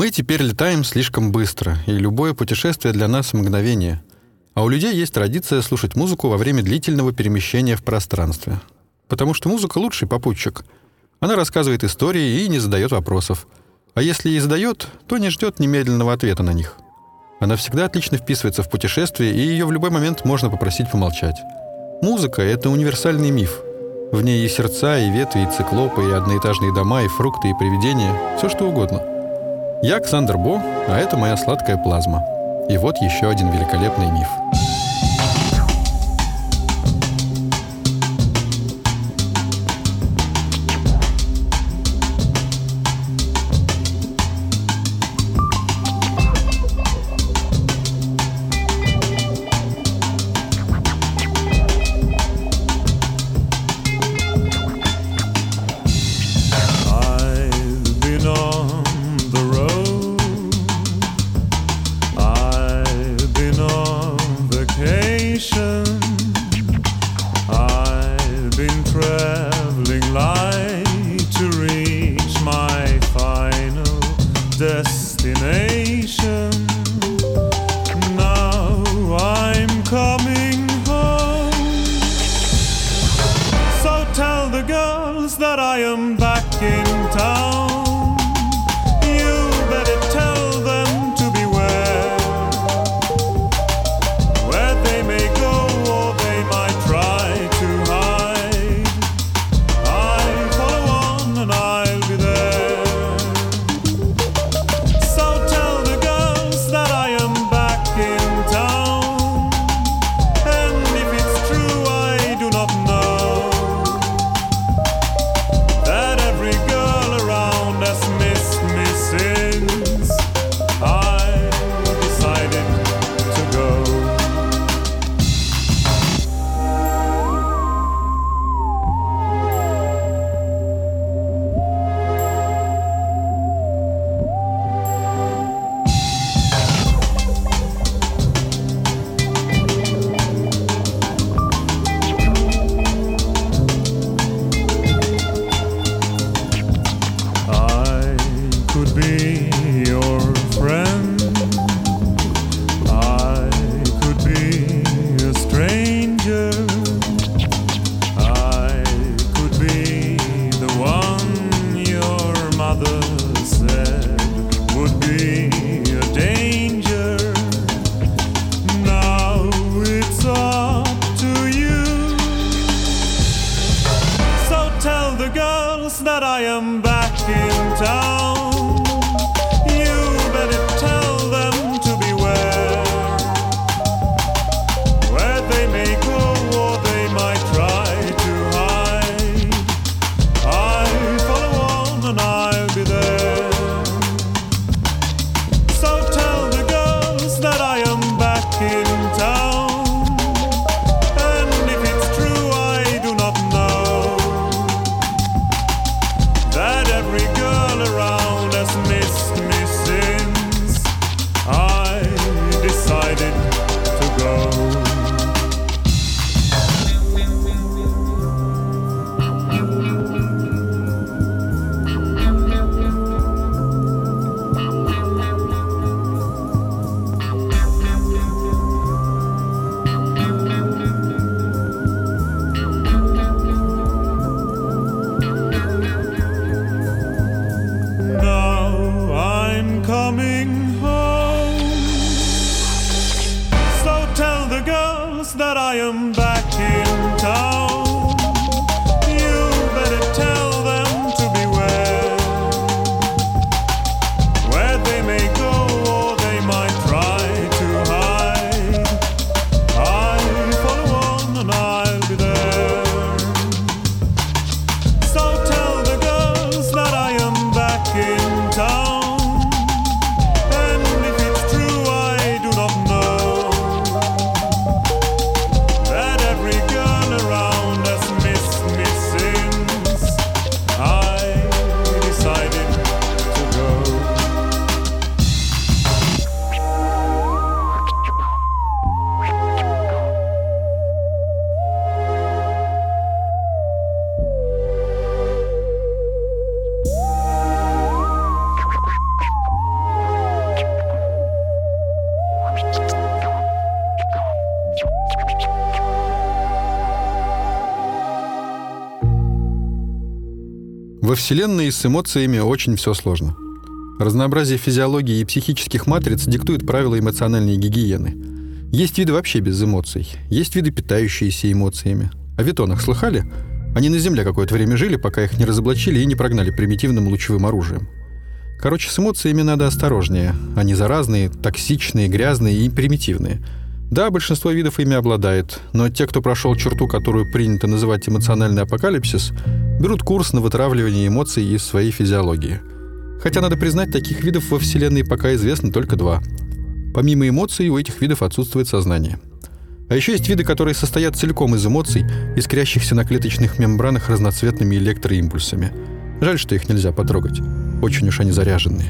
Мы теперь летаем слишком быстро, и любое путешествие для нас — мгновение. А у людей есть традиция слушать музыку во время длительного перемещения в пространстве. Потому что музыка — лучший попутчик. Она рассказывает истории и не задает вопросов. А если и задает, то не ждет немедленного ответа на них. Она всегда отлично вписывается в путешествие, и ее в любой момент можно попросить помолчать. Музыка — это универсальный миф. В ней и сердца, и ветви, и циклопы, и одноэтажные дома, и фрукты, и привидения, все что угодно. Я Александр Бо, а это моя сладкая плазма. И вот еще один великолепный миф. I am back in town. Вселенной с эмоциями очень все сложно. Разнообразие физиологии и психических матриц диктует правила эмоциональной гигиены. Есть виды вообще без эмоций, есть виды, питающиеся эмоциями. О витонах слыхали? Они на Земле какое-то время жили, пока их не разоблачили и не прогнали примитивным лучевым оружием. Короче, с эмоциями надо осторожнее. Они заразные, токсичные, грязные и примитивные. Да, большинство видов ими обладает, но те, кто прошел черту, которую принято называть эмоциональный апокалипсис, берут курс на вытравливание эмоций из своей физиологии. Хотя, надо признать, таких видов во Вселенной пока известно только два. Помимо эмоций, у этих видов отсутствует сознание – а еще есть виды, которые состоят целиком из эмоций, искрящихся на клеточных мембранах разноцветными электроимпульсами. Жаль, что их нельзя потрогать. Очень уж они заряженные.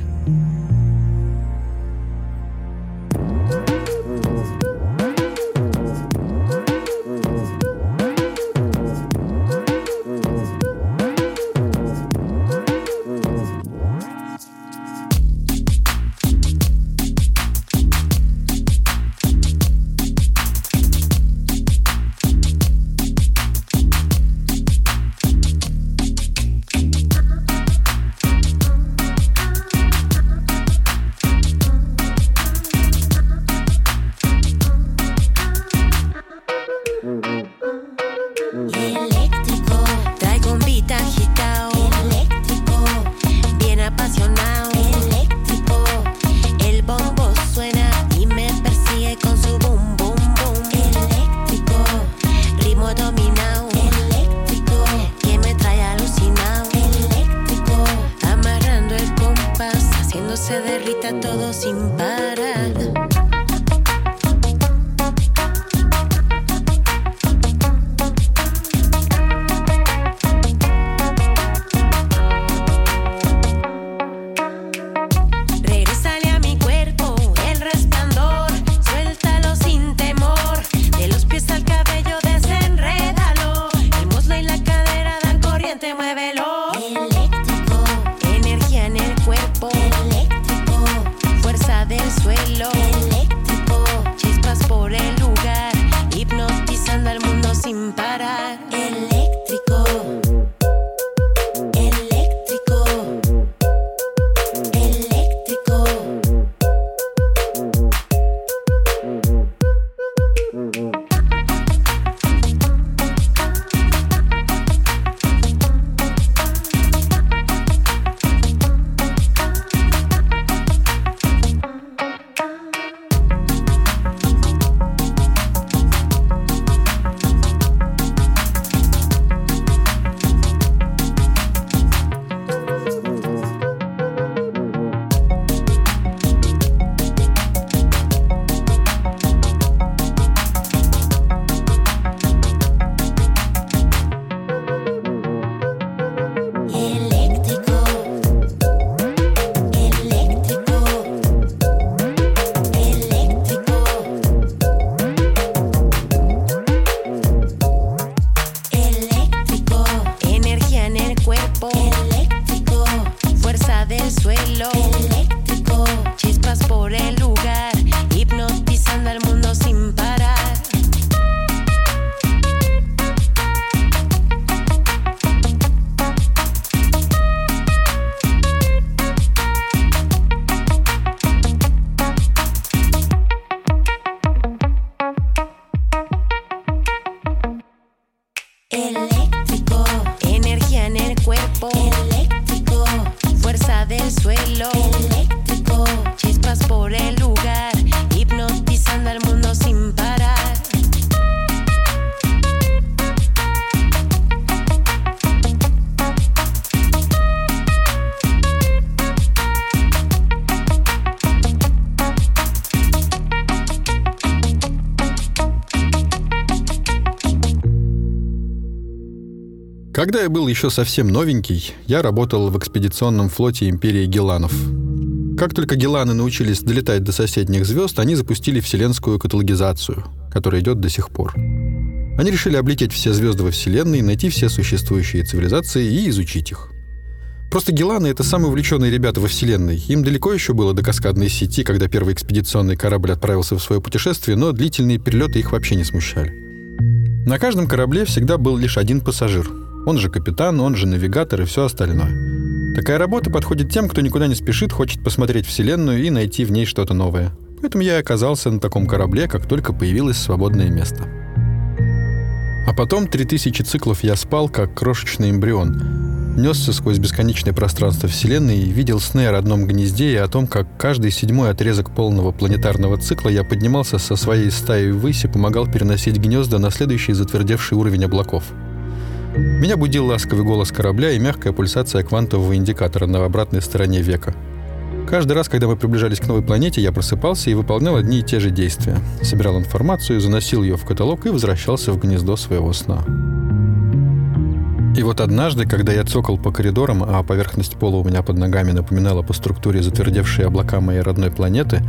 Когда я был еще совсем новенький, я работал в экспедиционном флоте империи Геланов. Как только Геланы научились долетать до соседних звезд, они запустили вселенскую каталогизацию, которая идет до сих пор. Они решили облететь все звезды во Вселенной, найти все существующие цивилизации и изучить их. Просто Геланы — это самые увлеченные ребята во Вселенной. Им далеко еще было до каскадной сети, когда первый экспедиционный корабль отправился в свое путешествие, но длительные перелеты их вообще не смущали. На каждом корабле всегда был лишь один пассажир — Он же капитан, он же навигатор и все остальное. Такая работа подходит тем, кто никуда не спешит, хочет посмотреть Вселенную и найти в ней что-то новое. Поэтому я оказался на таком корабле, как только появилось свободное место. А потом 3000 циклов я спал, как крошечный эмбрион. Несся сквозь бесконечное пространство Вселенной и видел сны о родном гнезде и о том, как каждый седьмой отрезок полного планетарного цикла я поднимался со своей стаей ввысь и помогал переносить гнезда на следующий затвердевший уровень облаков. Меня будил ласковый голос корабля и мягкая пульсация квантового индикатора на обратной стороне века — Каждый раз, когда мы приближались к новой планете, я просыпался и выполнял одни и те же действия. Собирал информацию, заносил ее в каталог и возвращался в гнездо своего сна. И вот однажды, когда я цокал по коридорам, а поверхность пола у меня под ногами напоминала по структуре затвердевшие облака моей родной планеты,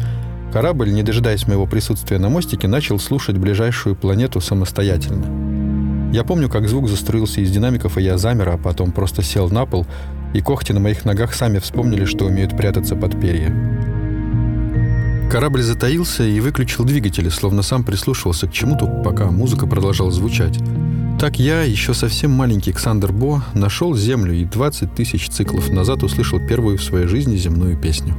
корабль, не дожидаясь моего присутствия на мостике, начал слушать ближайшую планету самостоятельно. Я помню, как звук заструился из динамиков, и я замер, а потом просто сел на пол, и когти на моих ногах сами вспомнили, что умеют прятаться под перья. Корабль затаился и выключил двигатели, словно сам прислушивался к чему-то, пока музыка продолжала звучать. Так я, еще совсем маленький Ксандер Бо, нашел Землю и 20 тысяч циклов назад услышал первую в своей жизни земную песню.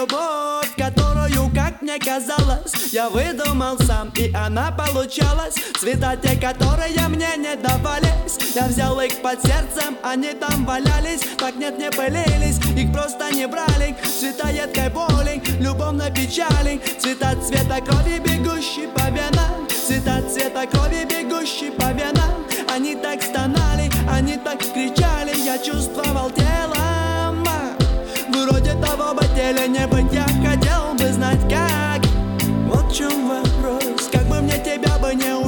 Любовь Которую, как мне казалось, я выдумал сам И она получалась, цвета те, которые мне не давались Я взял их под сердцем, они там валялись Так нет, не пылились, их просто не брали. Цвета едкой боли, любовной печали. Цвета цвета крови, бегущей по венам. Цвета цвета крови, бегущей по венам. Они так стонали, они так кричали. Я чувствовал телом Вроде того бы теле не быть Я хотел бы знать как. Вот в чем вопрос. Как бы мне тебя бы Не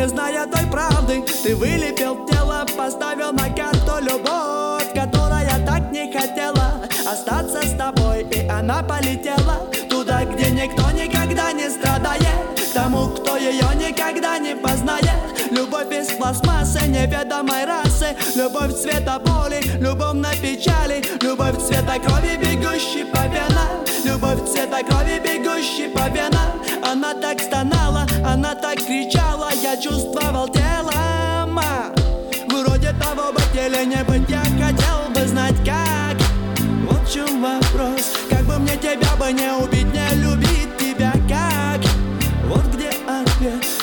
не зная той правды. Ты вылепил тело, поставил на карту любовь Которая так не хотела остаться с тобой. И она полетела туда, где никто никогда не страдает. Тому, кто ее никогда не познает. Любовь из пластмассы неведомой расы. Любовь цвета боли, любовь на печали. Любовь цвета крови, бегущей по венам Любовь цвета крови, бегущей по венам. Она так стонала, она так кричала Я чувствовал телом Вроде того бы теле не быть Я хотел бы знать как. Вот в чем вопрос Как бы мне тебя бы не убить Не любить тебя как? Вот где ответ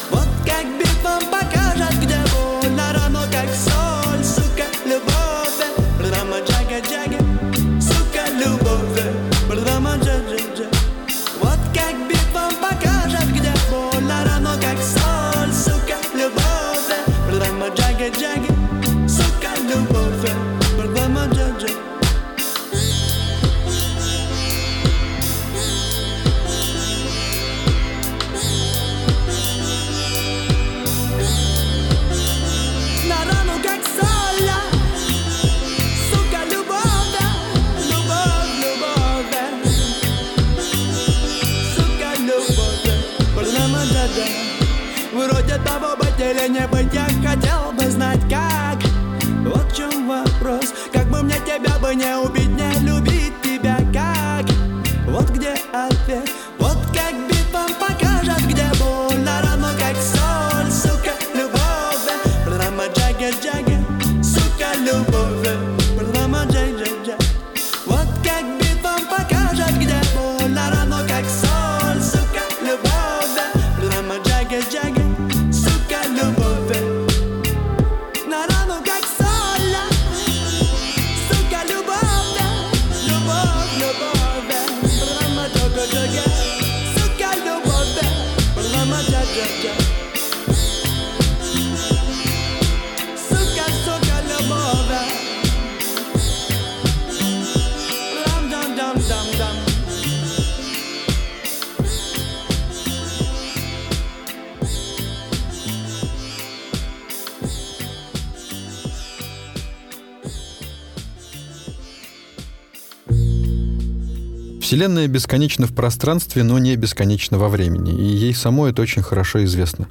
Вселенная бесконечна в пространстве, но не бесконечна во времени, и ей самой это очень хорошо известно.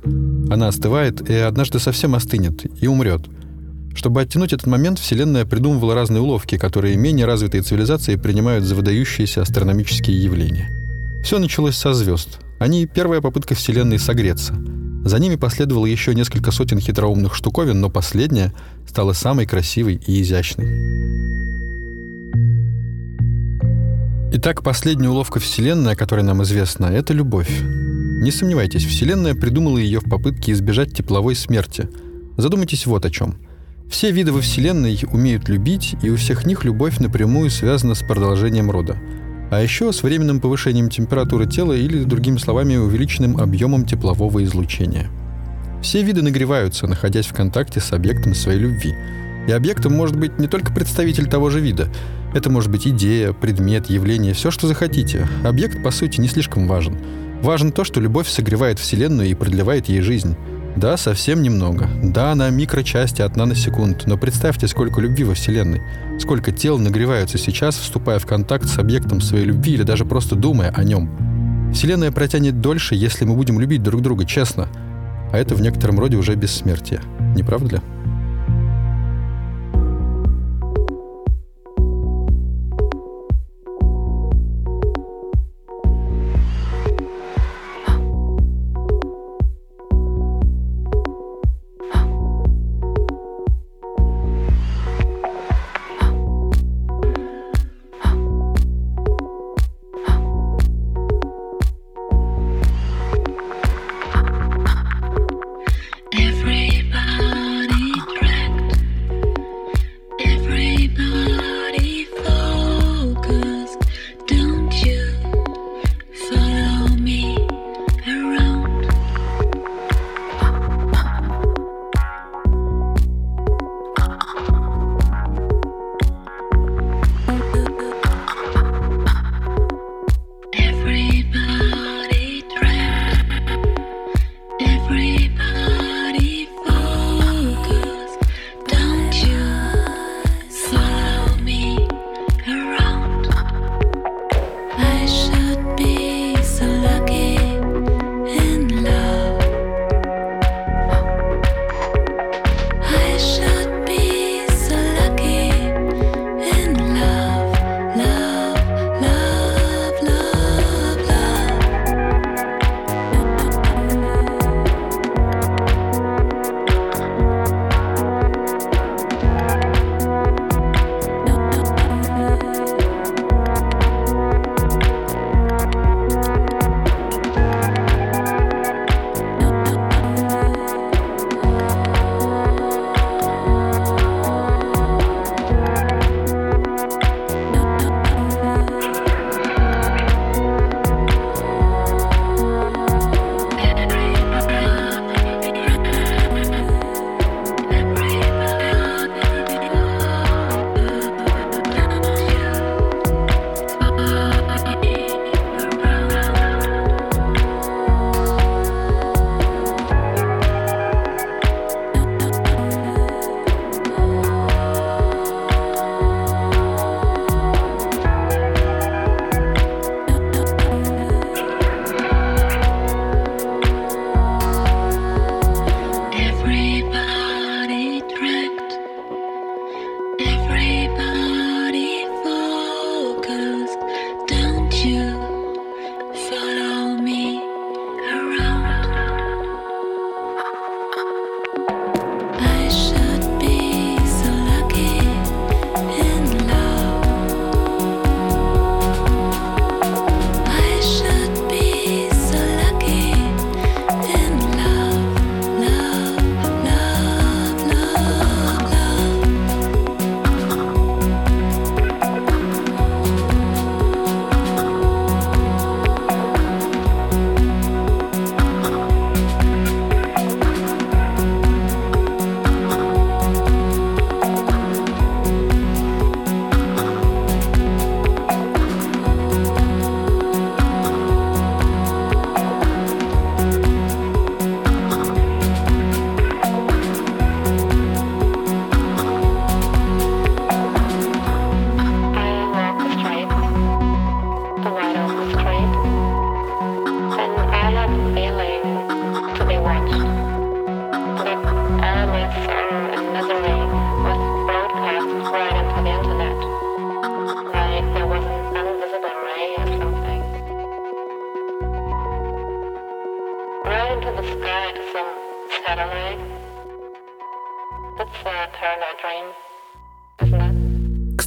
Она остывает и однажды совсем остынет и умрет. Чтобы оттянуть этот момент, Вселенная придумывала разные уловки, которые менее развитые цивилизации принимают за выдающиеся астрономические явления. Все началось со звезд. Они — первая попытка Вселенной согреться. За ними последовало еще несколько сотен хитроумных штуковин, но последняя стала самой красивой и изящной. Итак, последняя уловка Вселенной, о которой нам известна, это любовь. Не сомневайтесь, Вселенная придумала ее в попытке избежать тепловой смерти. Задумайтесь вот о чем. Все виды во Вселенной умеют любить, и у всех них любовь напрямую связана с продолжением рода. А еще с временным повышением температуры тела или, другими словами, увеличенным объемом теплового излучения. Все виды нагреваются, находясь в контакте с объектом своей любви. И объектом может быть не только представитель того же вида. Это может быть идея, предмет, явление, все, что захотите. Объект, по сути, не слишком важен. Важно то, что любовь согревает Вселенную и продлевает ей жизнь. Да, совсем немного. Да, на микрочасти от наносекунд. Но представьте, сколько любви во Вселенной. Сколько тел нагреваются сейчас, вступая в контакт с объектом своей любви или даже просто думая о нем. Вселенная протянет дольше, если мы будем любить друг друга честно. А это в некотором роде уже бессмертие. Не правда ли?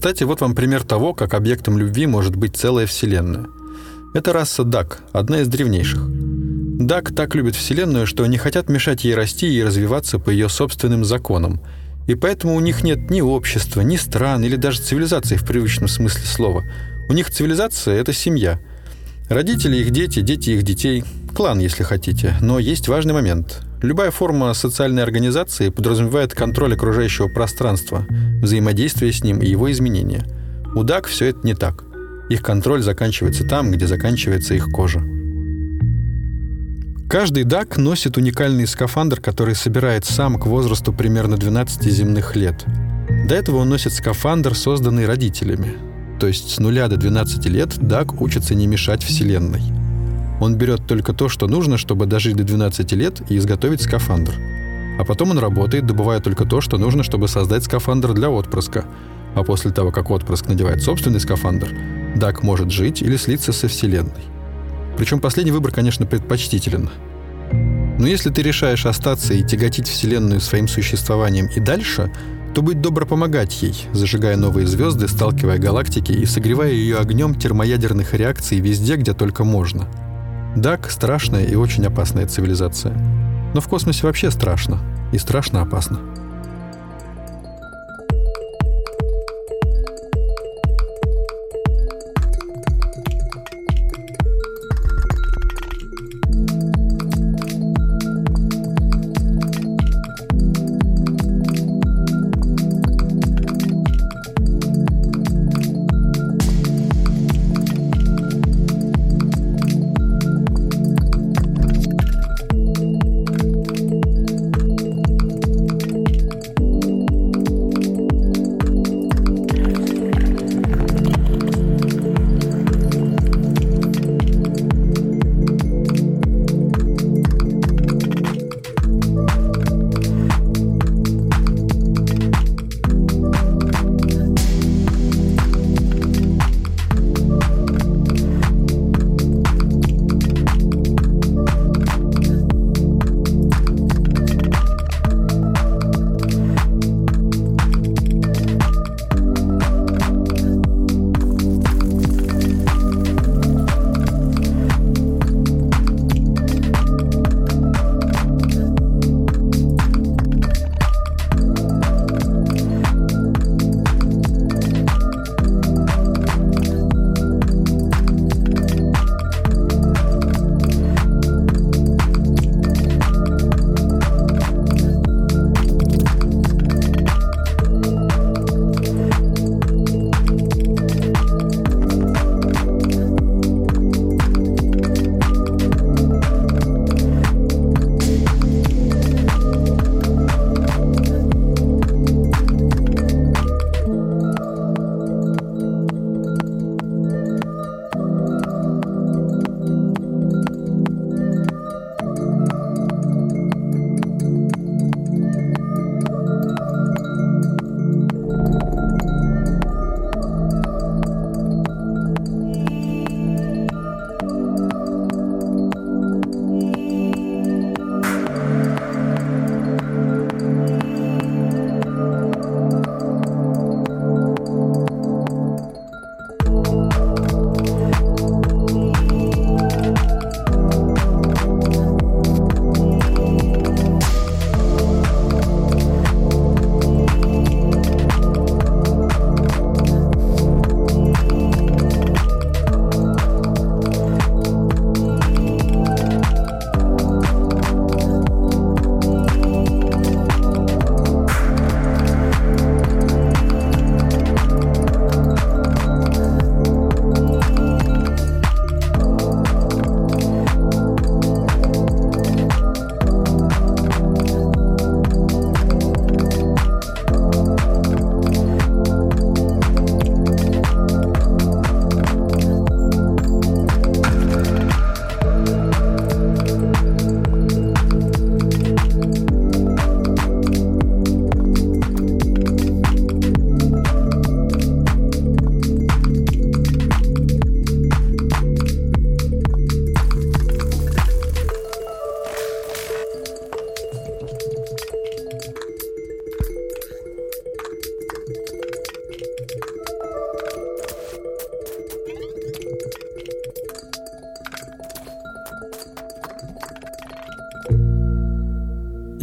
Кстати, вот вам пример того, как объектом любви может быть целая вселенная. Это раса Дак, одна из древнейших. Дак так любит вселенную, что не хотят мешать ей расти и развиваться по ее собственным законам. И поэтому у них нет ни общества, ни стран, или даже цивилизации в привычном смысле слова. У них цивилизация — это семья. Родители, их дети, дети их детей. Клан, если хотите. Но есть важный момент. Любая форма социальной организации подразумевает контроль окружающего пространства, взаимодействие с ним и его изменения. У ДАК все это не так. Их контроль заканчивается там, где заканчивается их кожа. Каждый ДАК носит уникальный скафандр, который собирает сам к возрасту примерно 12 земных лет. До этого он носит скафандр, созданный родителями. То есть с нуля до 12 лет ДАК учится не мешать Вселенной. Он берет только то, что нужно, чтобы дожить до 12 лет и изготовить скафандр. А потом он работает, добывая только то, что нужно, чтобы создать скафандр для отпрыска. А после того, как отпрыск надевает собственный скафандр, Дак может жить или слиться со Вселенной. Причем последний выбор, конечно, предпочтителен. Но если ты решаешь остаться и тяготить Вселенную своим существованием и дальше, то будь добро помогать ей, зажигая новые звезды, сталкивая галактики и согревая ее огнем термоядерных реакций везде, где только можно. Дак — страшная и очень опасная цивилизация. Но в космосе вообще страшно. И страшно опасно.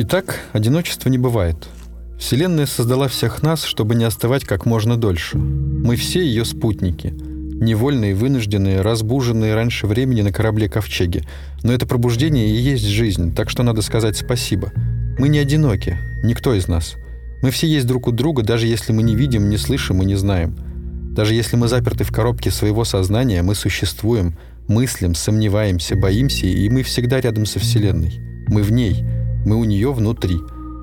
Итак, одиночества не бывает. Вселенная создала всех нас, чтобы не оставать как можно дольше. Мы все ее спутники. Невольные, вынужденные, разбуженные раньше времени на корабле Ковчеги. Но это пробуждение и есть жизнь, так что надо сказать спасибо. Мы не одиноки, никто из нас. Мы все есть друг у друга, даже если мы не видим, не слышим и не знаем. Даже если мы заперты в коробке своего сознания, мы существуем, мыслим, сомневаемся, боимся, и мы всегда рядом со Вселенной. Мы в ней, мы у нее внутри.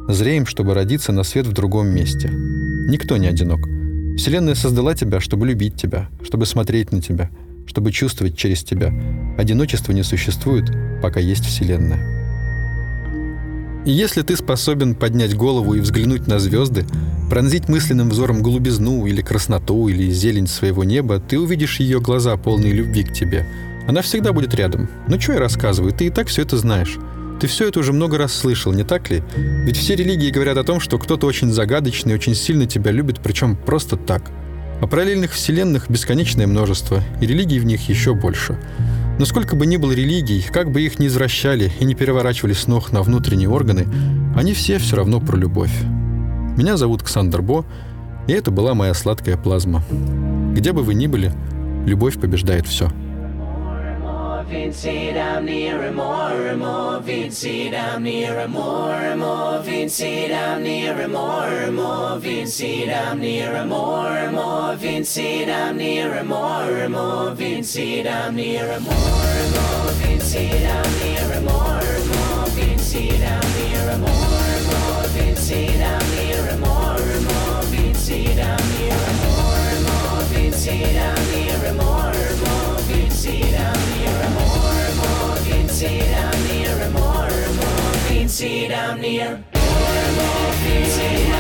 Зреем, чтобы родиться на свет в другом месте. Никто не одинок. Вселенная создала тебя, чтобы любить тебя, чтобы смотреть на тебя, чтобы чувствовать через тебя. Одиночество не существует, пока есть Вселенная. И если ты способен поднять голову и взглянуть на звезды, пронзить мысленным взором голубизну или красноту или зелень своего неба, ты увидишь ее глаза, полные любви к тебе. Она всегда будет рядом. Ну что я рассказываю, ты и так все это знаешь. Ты все это уже много раз слышал, не так ли? Ведь все религии говорят о том, что кто-то очень загадочный, очень сильно тебя любит, причем просто так. А параллельных вселенных бесконечное множество, и религий в них еще больше. Но сколько бы ни было религий, как бы их ни извращали и не переворачивали с ног на внутренние органы, они все все равно про любовь. Меня зовут Ксандр Бо, и это была моя сладкая плазма. Где бы вы ни были, любовь побеждает все. Vincent, I'm near and more and more. Vincent, I'm near and more and more. Vincent, I'm near and more and more. Vincent, I'm near and more and more. Vincent, I'm near and more and more. Vincent, I'm near and more and more. Vincent, I'm near and more and more. Vincent, I'm near and more and more. Vincent, I'm near and more and more. Vincent, I'm near and more and more. Vincent, I'm near and more and more. Vincent, I'm near sit down near. More and more busy.